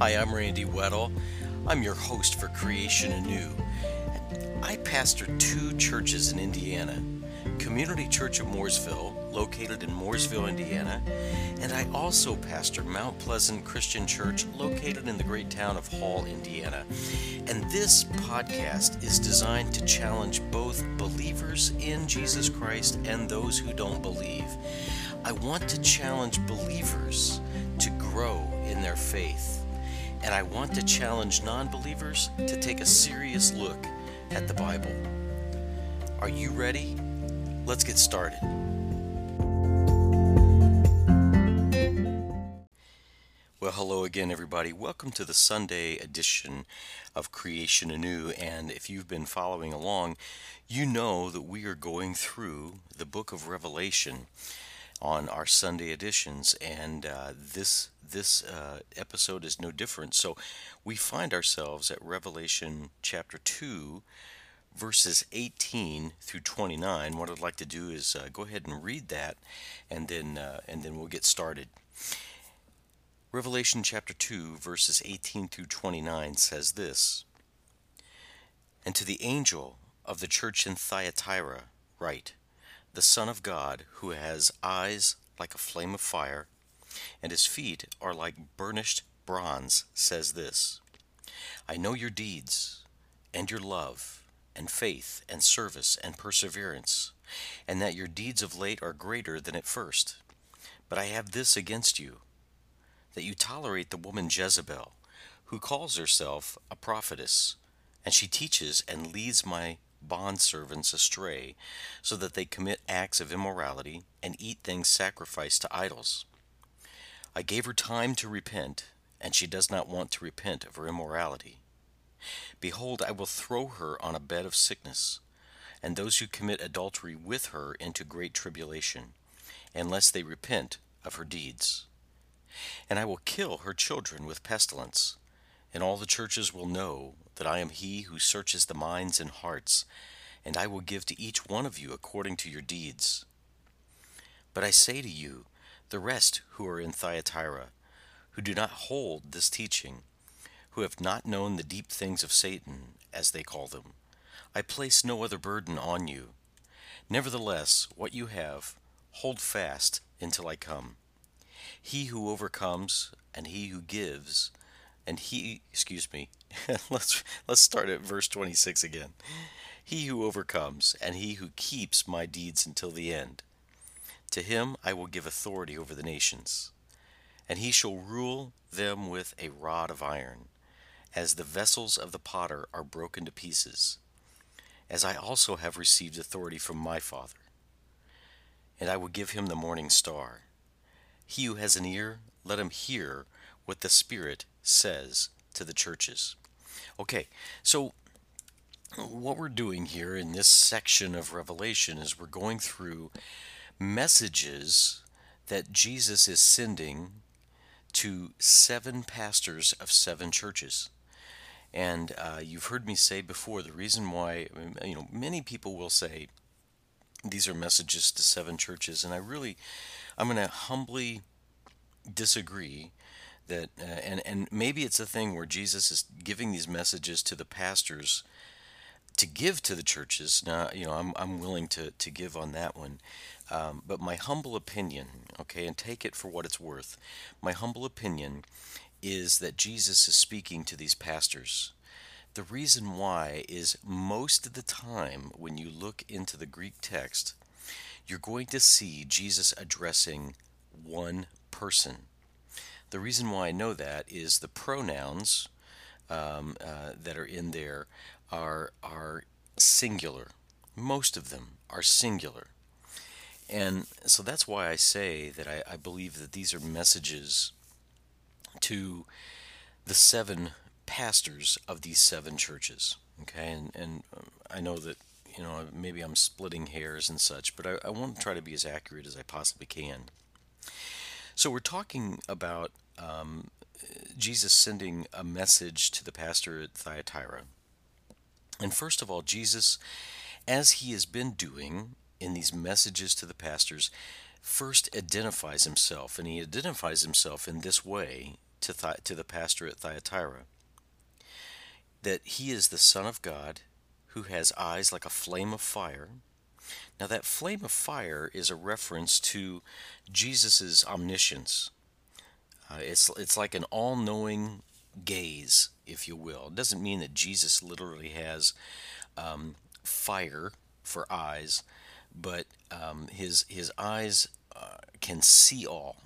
Hi, I'm Randy Weddle. I'm your host for Creation Anew. I pastor two churches in Indiana Community Church of Mooresville, located in Mooresville, Indiana, and I also pastor Mount Pleasant Christian Church, located in the great town of Hall, Indiana. And this podcast is designed to challenge both believers in Jesus Christ and those who don't believe. I want to challenge believers to grow in their faith. And I want to challenge non believers to take a serious look at the Bible. Are you ready? Let's get started. Well, hello again, everybody. Welcome to the Sunday edition of Creation Anew. And if you've been following along, you know that we are going through the book of Revelation on our Sunday editions, and uh, this this uh, episode is no different. So we find ourselves at Revelation chapter two, verses 18 through 29. What I'd like to do is uh, go ahead and read that, and then uh, and then we'll get started. Revelation chapter 2, verses 18 through 29 says this And to the angel of the church in Thyatira, write, The Son of God, who has eyes like a flame of fire, and his feet are like burnished bronze, says this I know your deeds, and your love, and faith, and service, and perseverance, and that your deeds of late are greater than at first. But I have this against you that you tolerate the woman Jezebel, who calls herself a prophetess, and she teaches and leads my bondservants astray, so that they commit acts of immorality and eat things sacrificed to idols. I gave her time to repent, and she does not want to repent of her immorality. Behold, I will throw her on a bed of sickness, and those who commit adultery with her into great tribulation, unless they repent of her deeds. And I will kill her children with pestilence, and all the churches will know that I am he who searches the minds and hearts, and I will give to each one of you according to your deeds. But I say to you, the rest who are in Thyatira, who do not hold this teaching, who have not known the deep things of Satan, as they call them, I place no other burden on you. Nevertheless, what you have, hold fast until I come. He who overcomes and he who gives, and he, excuse me, let's let's start at verse 26 again. He who overcomes and he who keeps my deeds until the end. To him I will give authority over the nations, and he shall rule them with a rod of iron, as the vessels of the potter are broken to pieces, as I also have received authority from my Father. And I will give him the morning star. He who has an ear, let him hear what the Spirit says to the churches. Okay, so what we're doing here in this section of Revelation is we're going through messages that Jesus is sending to seven pastors of seven churches. And uh, you've heard me say before the reason why, you know, many people will say these are messages to seven churches, and I really, I'm going to humbly disagree that, uh, and and maybe it's a thing where Jesus is giving these messages to the pastors to give to the churches. Now, you know, I'm I'm willing to to give on that one, um, but my humble opinion, okay, and take it for what it's worth. My humble opinion is that Jesus is speaking to these pastors. The reason why is most of the time when you look into the Greek text, you're going to see Jesus addressing one person. The reason why I know that is the pronouns um, uh, that are in there are are singular. Most of them are singular. And so that's why I say that I, I believe that these are messages to the seven pastors of these seven churches. Okay, and, and um, I know that, you know, maybe I'm splitting hairs and such, but I, I want to try to be as accurate as I possibly can. So we're talking about um, Jesus sending a message to the pastor at Thyatira. And first of all, Jesus, as he has been doing in these messages to the pastors, first identifies himself. And he identifies himself in this way to, to the pastor at Thyatira that he is the Son of God who has eyes like a flame of fire. Now, that flame of fire is a reference to Jesus' omniscience. Uh, it's, it's like an all knowing gaze, if you will. It doesn't mean that Jesus literally has um, fire for eyes, but um, his, his eyes uh, can see all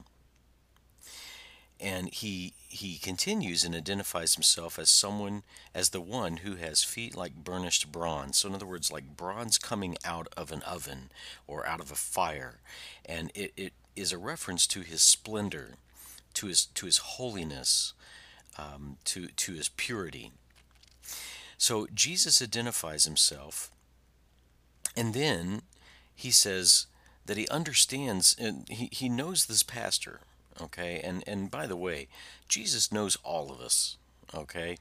and he he continues and identifies himself as someone as the one who has feet like burnished bronze. So in other words like bronze coming out of an oven or out of a fire. And it, it is a reference to his splendor to his to his holiness um, to to his purity. So jesus identifies himself and then he says that he understands and he, he knows this pastor okay? And and by the way jesus knows all of us okay?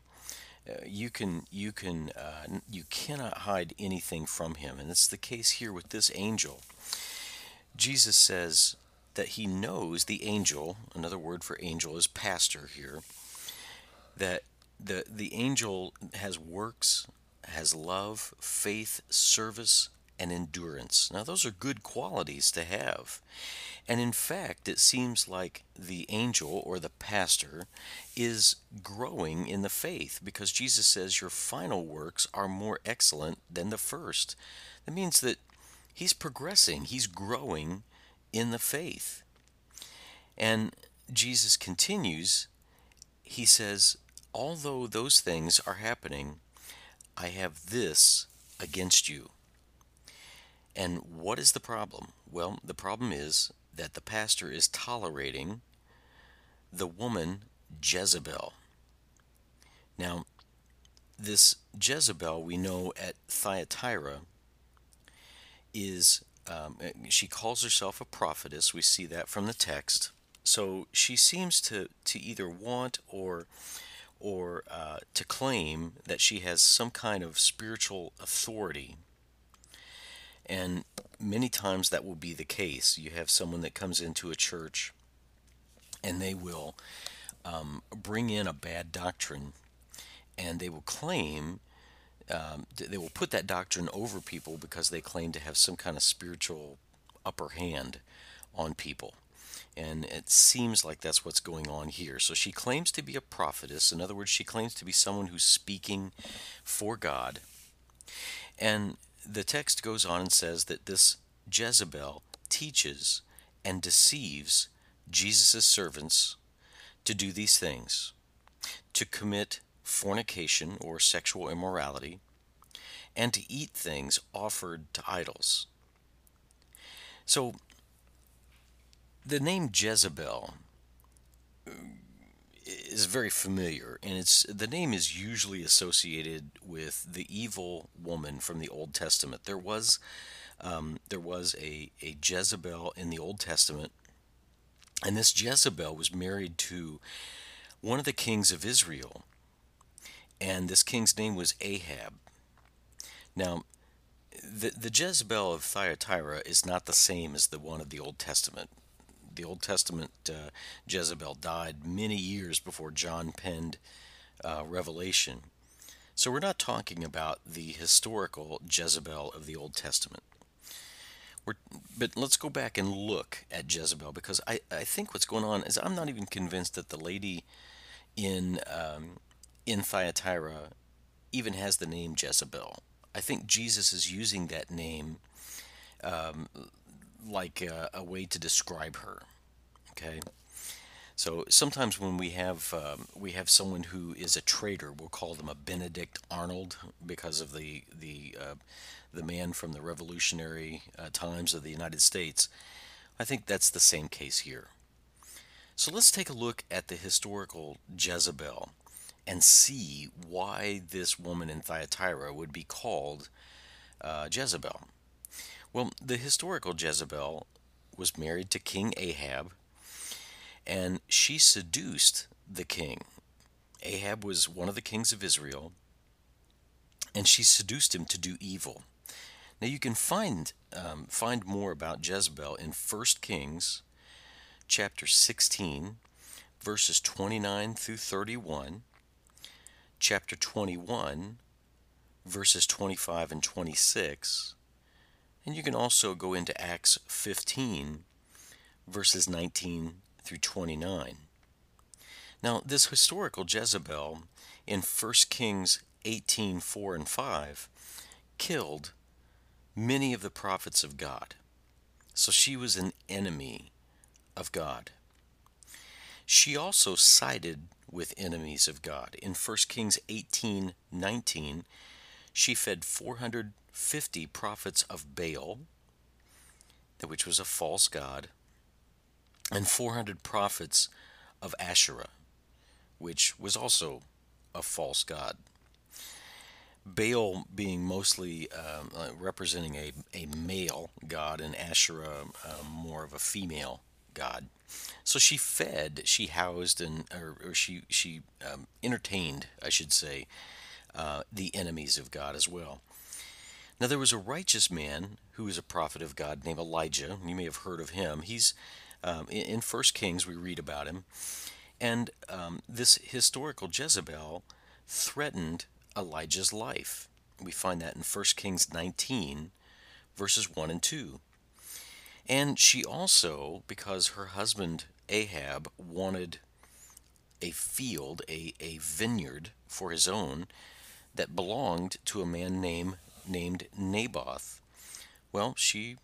Uh, you can you can uh, you cannot hide anything from him. And it's the case here with this angel. Jesus says that he knows the angel another word for angel is pastor here that the the angel has works has love faith service and endurance now those are good qualities to have and in fact, it seems like the angel or the pastor is growing in the faith because Jesus says your final works are more excellent than the first. That means that he's progressing, he's growing in the faith. And Jesus continues, he says, Although those things are happening, I have this against you. And what is the problem? Well, the problem is that the pastor is tolerating the woman Jezebel. Now, this Jezebel we know at Thyatira is um, she calls herself a prophetess. We see that from the text. So she seems to, to either want or or uh, to claim that she has some kind of spiritual authority. And many times that will be the case. You have someone that comes into a church and they will um, bring in a bad doctrine and they will claim um, they will put that doctrine over people because they claim to have some kind of spiritual upper hand on people. And it seems like that's what's going on here. So she claims to be a prophetess. In other words, she claims to be someone who's speaking for God. And the text goes on and says that this Jezebel teaches and deceives Jesus' servants to do these things to commit fornication or sexual immorality, and to eat things offered to idols. So, the name Jezebel is very familiar, and it's the name is usually associated with the evil woman from the Old Testament. There was um, there was a, a Jezebel in the Old Testament, and this Jezebel was married to one of the kings of Israel, and this king's name was Ahab. Now, the, the Jezebel of Thyatira is not the same as the one of the Old Testament the Old Testament uh, Jezebel died many years before John penned uh, Revelation. So we're not talking about the historical Jezebel of the Old Testament. We're, but let's go back and look at Jezebel because I, I think what's going on is I'm not even convinced that the lady in um, in Thyatira even has the name Jezebel. I think Jesus is using that name um, like a, a way to describe her. Okay. So sometimes when we have um, we have someone who is a traitor, we'll call them a Benedict Arnold because of the the uh, the man from the revolutionary uh, times of the United States. I think that's the same case here. So let's take a look at the historical Jezebel and see why this woman in Thyatira would be called uh, Jezebel. Well, the historical Jezebel was married to King Ahab, and she seduced the king. Ahab was one of the kings of Israel, and she seduced him to do evil. Now you can find um, find more about Jezebel in 1 Kings chapter 16, verses 29 through 31, chapter 21, verses 25 and 26, and you can also go into Acts 15, verses 19 through 29. Now, this historical Jezebel in 1 Kings 18 4 and 5 killed many of the prophets of God. So she was an enemy of God. She also sided with enemies of God. In 1 Kings 18 19, she fed 450 prophets of Baal, which was a false god, and 400 prophets of Asherah, which was also a false god. Baal being mostly um, uh, representing a, a male god, and Asherah uh, more of a female god. So she fed, she housed, and or, or she she um, entertained, I should say, uh, the enemies of God as well. Now there was a righteous man who was a prophet of God named Elijah. You may have heard of him. He's um, in, First Kings we read about him, and um, this historical Jezebel threatened Elijah's life. We find that in 1 Kings 19, verses 1 and 2. And she also, because her husband Ahab wanted a field, a, a vineyard for his own that belonged to a man named, named Naboth, well, she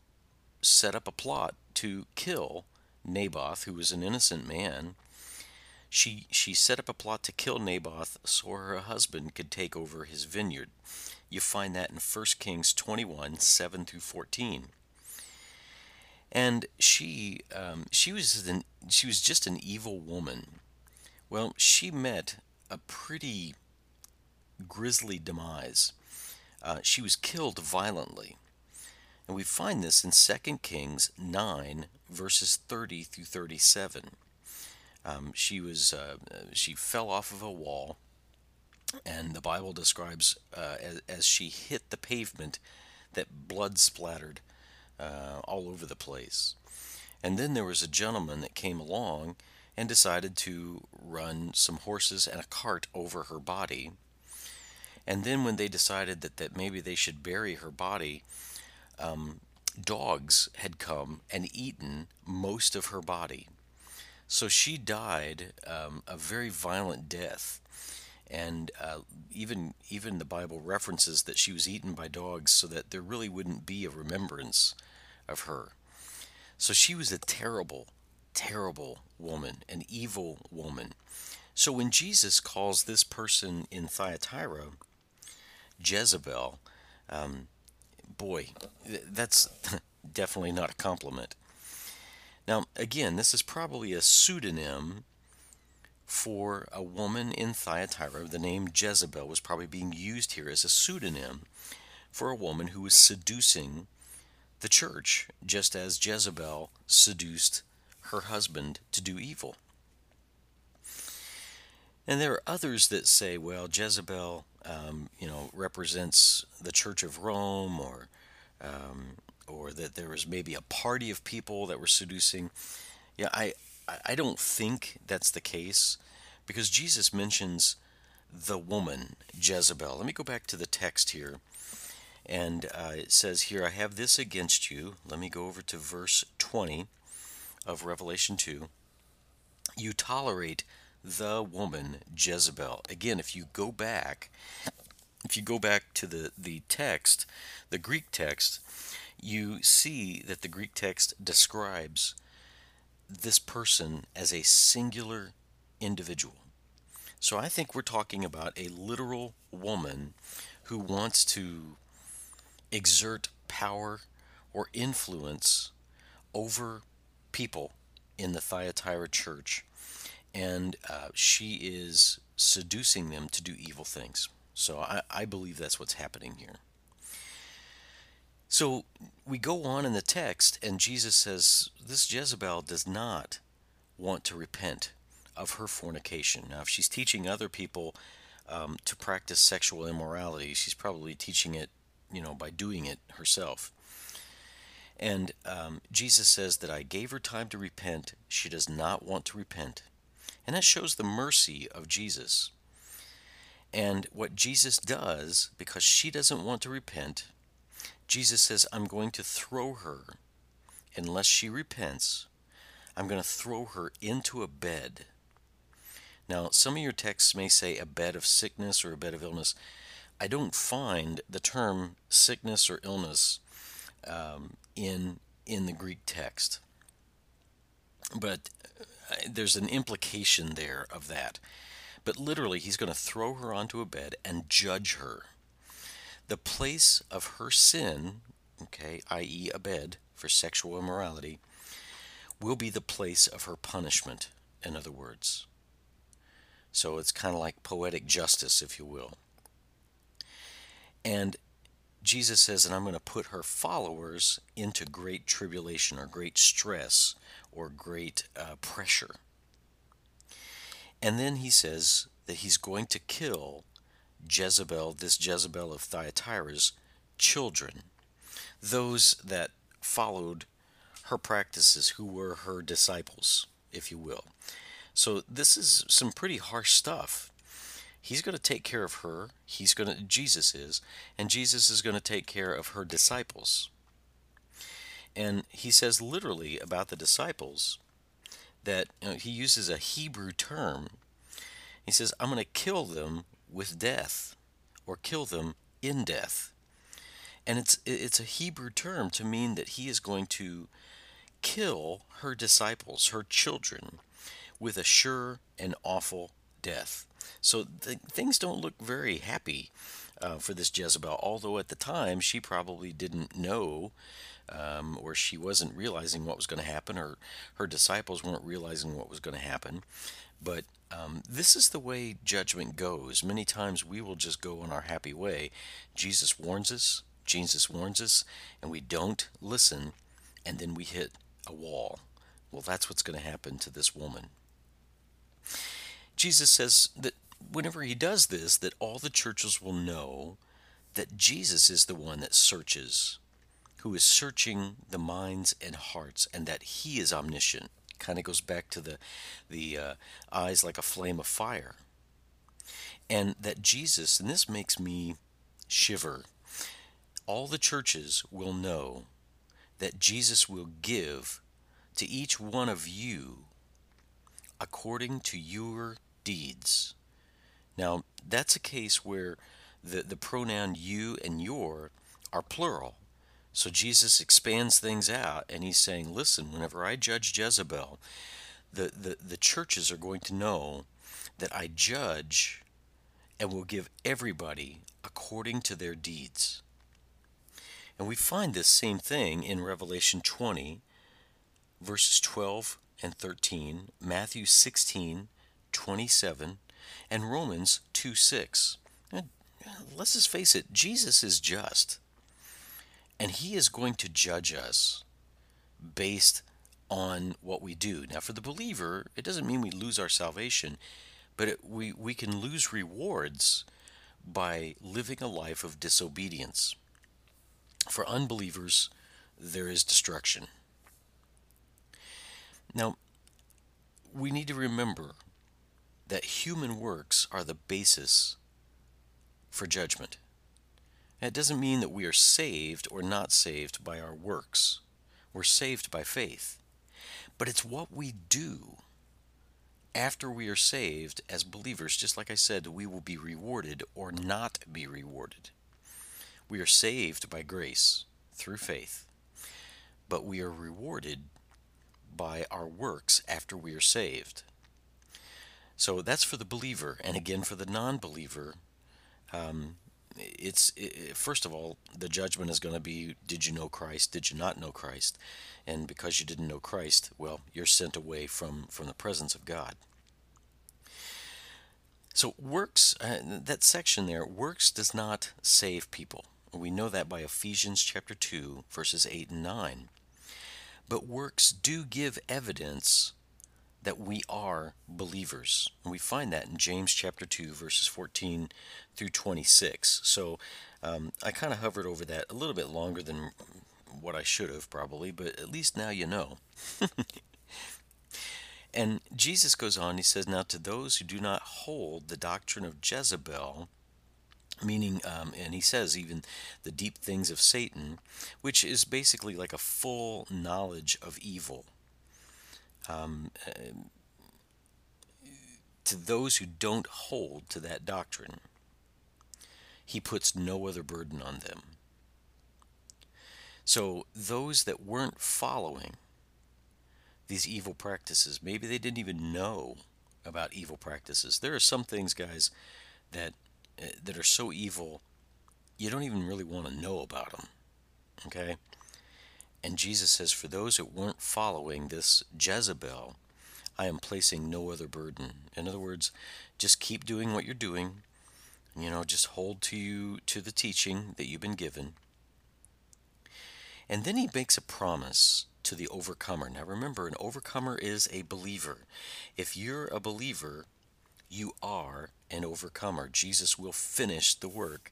set up a plot to kill Naboth, who was an innocent man, she, she set up a plot to kill Naboth so her husband could take over his vineyard. You find that in 1 Kings 21 7 through 14. And she, um, she, was an, she was just an evil woman. Well, she met a pretty grisly demise. Uh, she was killed violently. And we find this in 2 Kings 9, verses 30 through 37. Um, she was uh, she fell off of a wall, and the Bible describes uh, as, as, she hit the pavement that blood splattered uh, all over the place. And then there was a gentleman that came along and decided to run some horses and a cart over her body. And then when they decided that, that maybe they should bury her body, um, dogs had come and eaten most of her body. So she died um, a very violent death, and uh, even even the Bible references that she was eaten by dogs, so that there really wouldn't be a remembrance of her. So she was a terrible, terrible woman, an evil woman. So when Jesus calls this person in Thyatira Jezebel, um, boy, that's definitely not a compliment. Now, again, this is probably a pseudonym for a woman in Thyatira. The name Jezebel was probably being used here as a pseudonym for a woman who was seducing the church, just as Jezebel seduced her husband to do evil. And there are others that say, well, Jezebel, um, you know, represents the Church of Rome, or um, or that there was maybe a party of people that were seducing. Yeah, I, I don't think that's the case because Jesus mentions the woman Jezebel. Let me go back to the text here. And uh, it says here, I have this against you. Let me go over to verse 20 of Revelation 2. You tolerate the woman Jezebel. Again, if you go back, if you go back to the, the text, the Greek text, you see that the Greek text describes this person as a singular individual. So I think we're talking about a literal woman who wants to exert power or influence over people in the Thyatira church. And uh, she is seducing them to do evil things. So I, I believe that's what's happening here. So we go on in the text, and Jesus says, This Jezebel does not want to repent of her fornication. Now, if she's teaching other people um, to practice sexual immorality, she's probably teaching it, you know, by doing it herself. And um, Jesus says that I gave her time to repent. She does not want to repent. And that shows the mercy of Jesus. And what Jesus does, because she doesn't want to repent, Jesus says, I'm going to throw her, unless she repents, I'm going to throw her into a bed. Now, some of your texts may say a bed of sickness or a bed of illness. I don't find the term sickness or illness um, in in the Greek text, but there's an implication there of that. But literally, he's going to throw her onto a bed and judge her. The place of her sin, okay, i.e., a bed for sexual immorality, will be the place of her punishment, in other words. So it's kind of like poetic justice, if you will. And Jesus says, and I'm going to put her followers into great tribulation or great stress or great uh, pressure. And then he says that he's going to kill Jezebel, this Jezebel of Thyatira's children, those that followed her practices, who were her disciples, if you will. So this is some pretty harsh stuff. He's going to take care of her. He's going to Jesus is, and Jesus is going to take care of her disciples. And he says literally about the disciples that you know, he uses a Hebrew term. He says, "I'm going to kill them with death, or kill them in death." And it's it's a Hebrew term to mean that he is going to kill her disciples, her children, with a sure and awful death. So th- things don't look very happy uh, for this Jezebel, although at the time she probably didn't know um, or she wasn't realizing what was going to happen, or her disciples weren't realizing what was going to happen. But um, this is the way judgment goes. Many times we will just go on our happy way. Jesus warns us, Jesus warns us, and we don't listen, and then we hit a wall. Well, that's what's going to happen to this woman. Jesus says that whenever he does this, that all the churches will know that Jesus is the one that searches, who is searching the minds and hearts, and that he is omniscient. Kind of goes back to the the uh, eyes like a flame of fire, and that Jesus, and this makes me shiver. All the churches will know that Jesus will give to each one of you according to your deeds. Now, that's a case where the, the pronoun you and your are plural. So Jesus expands things out and he's saying, listen, whenever I judge Jezebel, the, the, the churches are going to know that I judge and will give everybody according to their deeds. And we find this same thing in Revelation 20, verses 12 and 13, Matthew 16, 27, and Romans 2 6. let's just face it, Jesus is just. And he is going to judge us based on what we do. Now, for the believer, it doesn't mean we lose our salvation, but it, we, we can lose rewards by living a life of disobedience. For unbelievers, there is destruction. Now, we need to remember that human works are the basis for judgment. it doesn't mean that we are saved or not saved by our works. We're saved by faith. But it's what we do after we are saved as believers, just like I said, we will be rewarded or not be rewarded. We are saved by grace through faith, but we are rewarded by our works after we are saved. So that's for the believer, and again for the non-believer, um, it's it, first of all the judgment is going to be: Did you know Christ? Did you not know Christ? And because you didn't know Christ, well, you're sent away from from the presence of God. So works uh, that section there works does not save people. We know that by Ephesians chapter 2 verses 8 and 9. But works do give evidence that we are believers. And we find that in James chapter 2, verses 14 through 26. So um, I kind of hovered over that a little bit longer than what I should have, probably, but at least now you know. And Jesus goes on, he says, Now to those who do not hold the doctrine of Jezebel, meaning, um, and he says even the deep things of Satan, which is basically like a full knowledge of evil. Um, to those who don't hold to that doctrine, he puts no other burden on them. So those that weren't following these evil practices, maybe they didn't even know about evil practices. There are some things, guys, that uh, that are so evil, you don't even really want to know about them. Okay? And Jesus says, for those that weren't following this Jezebel, I am placing no other burden. In other words, just keep doing what you're doing. You know, just hold to you to the teaching that you've been given. And then he makes a promise to the overcomer. Now remember, an overcomer is a believer. If you're a believer, you are an overcomer. Jesus will finish the work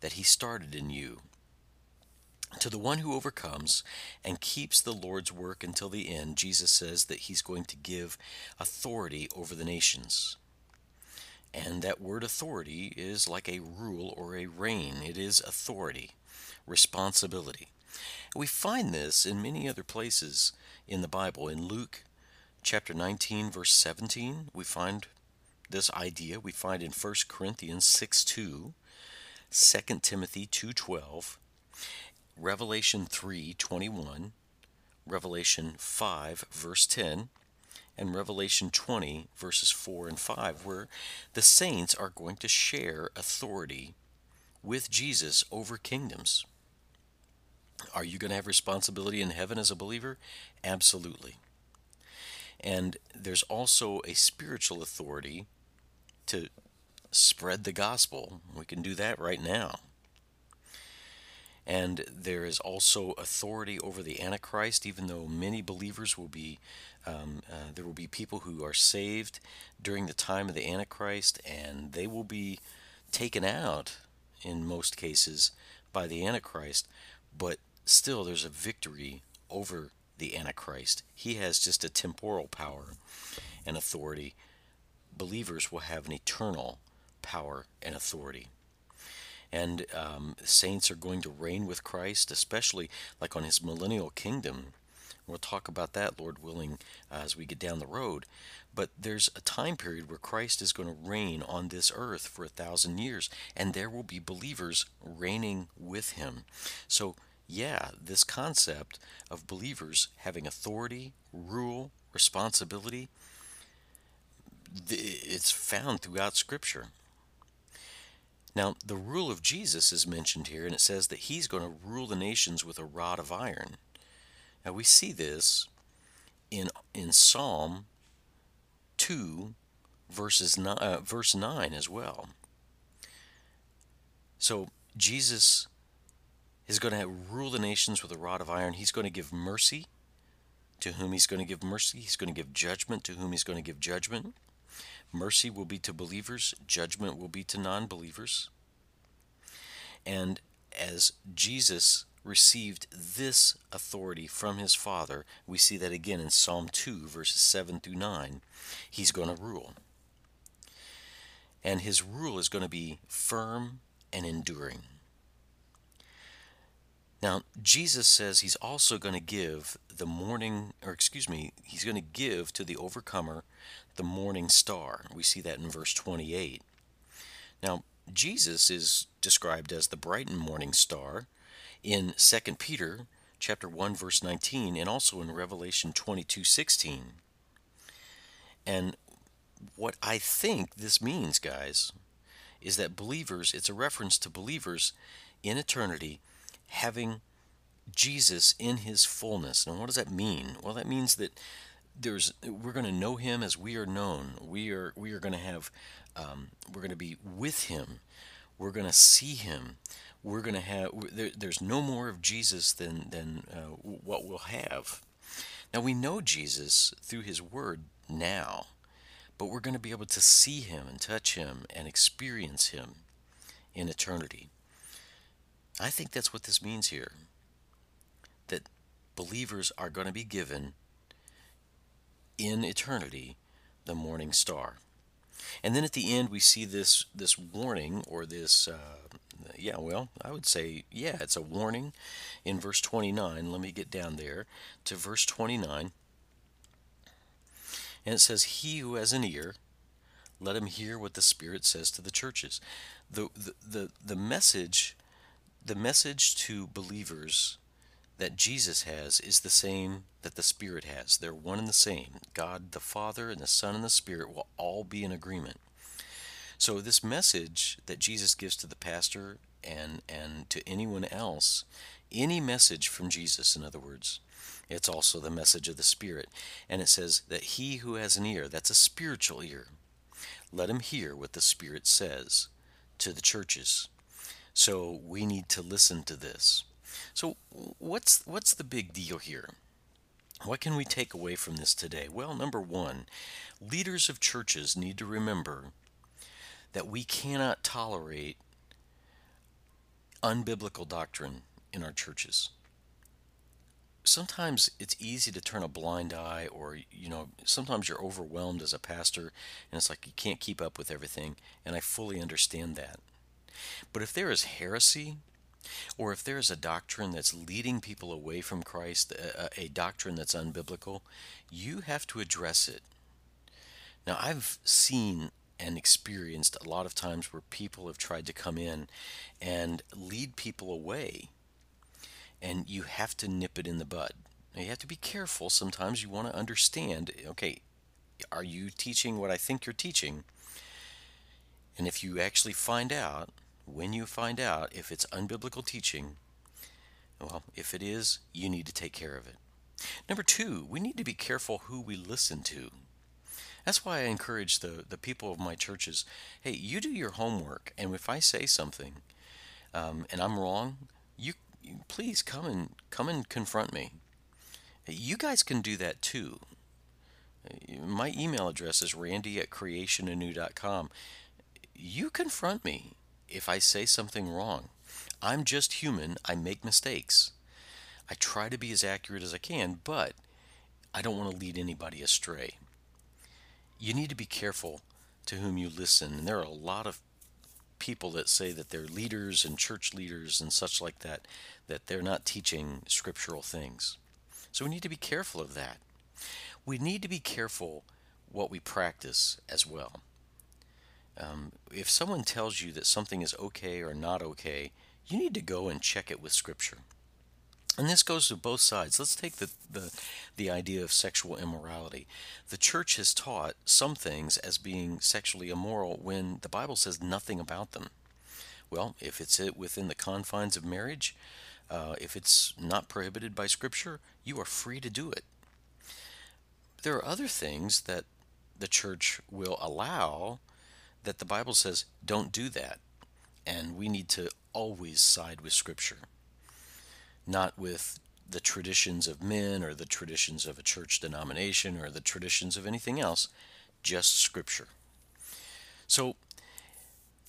that he started in you. To the one who overcomes and keeps the Lord's work until the end, Jesus says that he's going to give authority over the nations. And that word authority is like a rule or a reign, it is authority, responsibility. We find this in many other places in the Bible. In Luke chapter 19, verse 17, we find this idea. We find in 1 Corinthians 6 2, 2 Timothy 2 12, Revelation 3 21, Revelation 5, verse 10, and Revelation 20, verses 4 and 5, where the saints are going to share authority with Jesus over kingdoms. Are you going to have responsibility in heaven as a believer? Absolutely. And there's also a spiritual authority to spread the gospel. We can do that right now. And there is also authority over the Antichrist, even though many believers will be, um, uh, there will be people who are saved during the time of the Antichrist, and they will be taken out in most cases by the Antichrist. But still, there's a victory over the Antichrist. He has just a temporal power and authority. Believers will have an eternal power and authority and um, saints are going to reign with Christ, especially like on his millennial kingdom. We'll talk about that, Lord willing, uh, as we get down the road. But there's a time period where Christ is going to reign on this earth for a thousand years, and there will be believers reigning with him. So, yeah, this concept of believers having authority, rule, responsibility, it's found throughout Scripture. Now, the rule of Jesus is mentioned here, and it says that he's going to rule the nations with a rod of iron. Now, we see this in, in Psalm 2, verses nine, uh, verse 9 as well. So, Jesus is going to rule the nations with a rod of iron. He's going to give mercy to whom he's going to give mercy. He's going to give judgment to whom he's going to give judgment. Mercy will be to believers, judgment will be to non believers. And as Jesus received this authority from his Father, we see that again in Psalm 2, verses 7 through 9. He's going to rule. And his rule is going to be firm and enduring. Now, Jesus says he's also going to give the morning, or excuse me, he's going to give to the overcomer the morning star. We see that in verse 28. Now, Jesus is described as the bright and morning star in 2 Peter chapter 1 verse 19 and also in Revelation 22:16. And what I think this means, guys, is that believers, it's a reference to believers in eternity having Jesus in his fullness. And what does that mean? Well, that means that there's we're going to know him as we are known. We are we are going to have um, we're going to be with him. We're going to see him. We're going to have there, there's no more of Jesus than than uh, what we'll have. Now we know Jesus through his word now, but we're going to be able to see him and touch him and experience him in eternity. I think that's what this means here. That believers are going to be given in eternity the morning star. And then at the end, we see this this warning or this, uh, yeah, well, I would say, yeah, it's a warning in verse 29. Let me get down there to verse 29. And it says, He who has an ear, let him hear what the Spirit says to the churches. The, the, the, the message the message to believers that Jesus has is the same that the Spirit has. They're one and the same. God the Father and the Son and the Spirit will all be in agreement. So this message that Jesus gives to the pastor and and to anyone else, any message from Jesus in other words, it's also the message of the Spirit. And it says that he who has an ear, that's a spiritual ear, let him hear what the Spirit says to the churches. So we need to listen to this. So what's what's the big deal here? What can we take away from this today? Well, number 1, leaders of churches need to remember that we cannot tolerate unbiblical doctrine in our churches. Sometimes it's easy to turn a blind eye, or, you know, sometimes you're overwhelmed as a pastor and it's like you can't keep up with everything, and I fully understand that. But if there is heresy, or if there is a doctrine that's leading people away from Christ, a, a, doctrine that's unbiblical, you have to address it. Now, I've seen and experienced a lot of times where people have tried to come in and lead people away, and you have to nip it in the bud. Now, you have to be careful. Sometimes you want to understand okay, are you teaching what I think you're teaching? And if you actually find out when you find out if it's unbiblical teaching, well, if it is, you need to take care of it. Number two, we need to be careful who we listen to. That's why I encourage the, the people of my churches hey, you do your homework, and if I say something um, and I'm wrong, you, you please come and come and confront me. You guys can do that too. My email address is randy at creationanew.com. You confront me if I say something wrong. I'm just human. I make mistakes. I try to be as accurate as I can, but I don't want to lead anybody astray. You need to be careful to whom you listen. And there are a lot of people that say that they're leaders and church leaders and such like that, that they're not teaching scriptural things. So we need to be careful of that. We need to be careful what we practice as well. Um, if someone tells you that something is okay or not okay, you need to go and check it with Scripture. And this goes to both sides. Let's take the, the, the idea of sexual immorality. The church has taught some things as being sexually immoral when the Bible says nothing about them. Well, if it's within the confines of marriage, uh, if it's not prohibited by Scripture, you are free to do it. There are other things that the church will allow that the Bible says don't do that. And we need to always side with Scripture, not with the traditions of men or the traditions of a church denomination or the traditions of anything else, just Scripture. So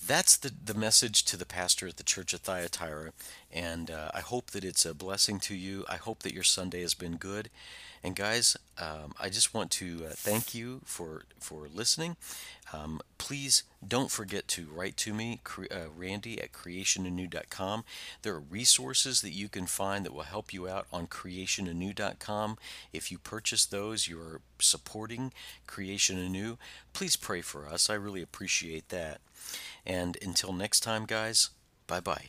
that's the, the message to the pastor at the church of Thyatira. And uh, I hope that it's a blessing to you. I hope that your Sunday has been good. And guys, um, I just want to uh, thank you for for listening. Um, please don't forget to write to me, uh, Randy at creationanew.com. There are resources that you can find that will help you out on creationanew.com. If you purchase those, you are supporting Creation Anew. Please pray for us. I really appreciate that. And until next time, guys, bye bye.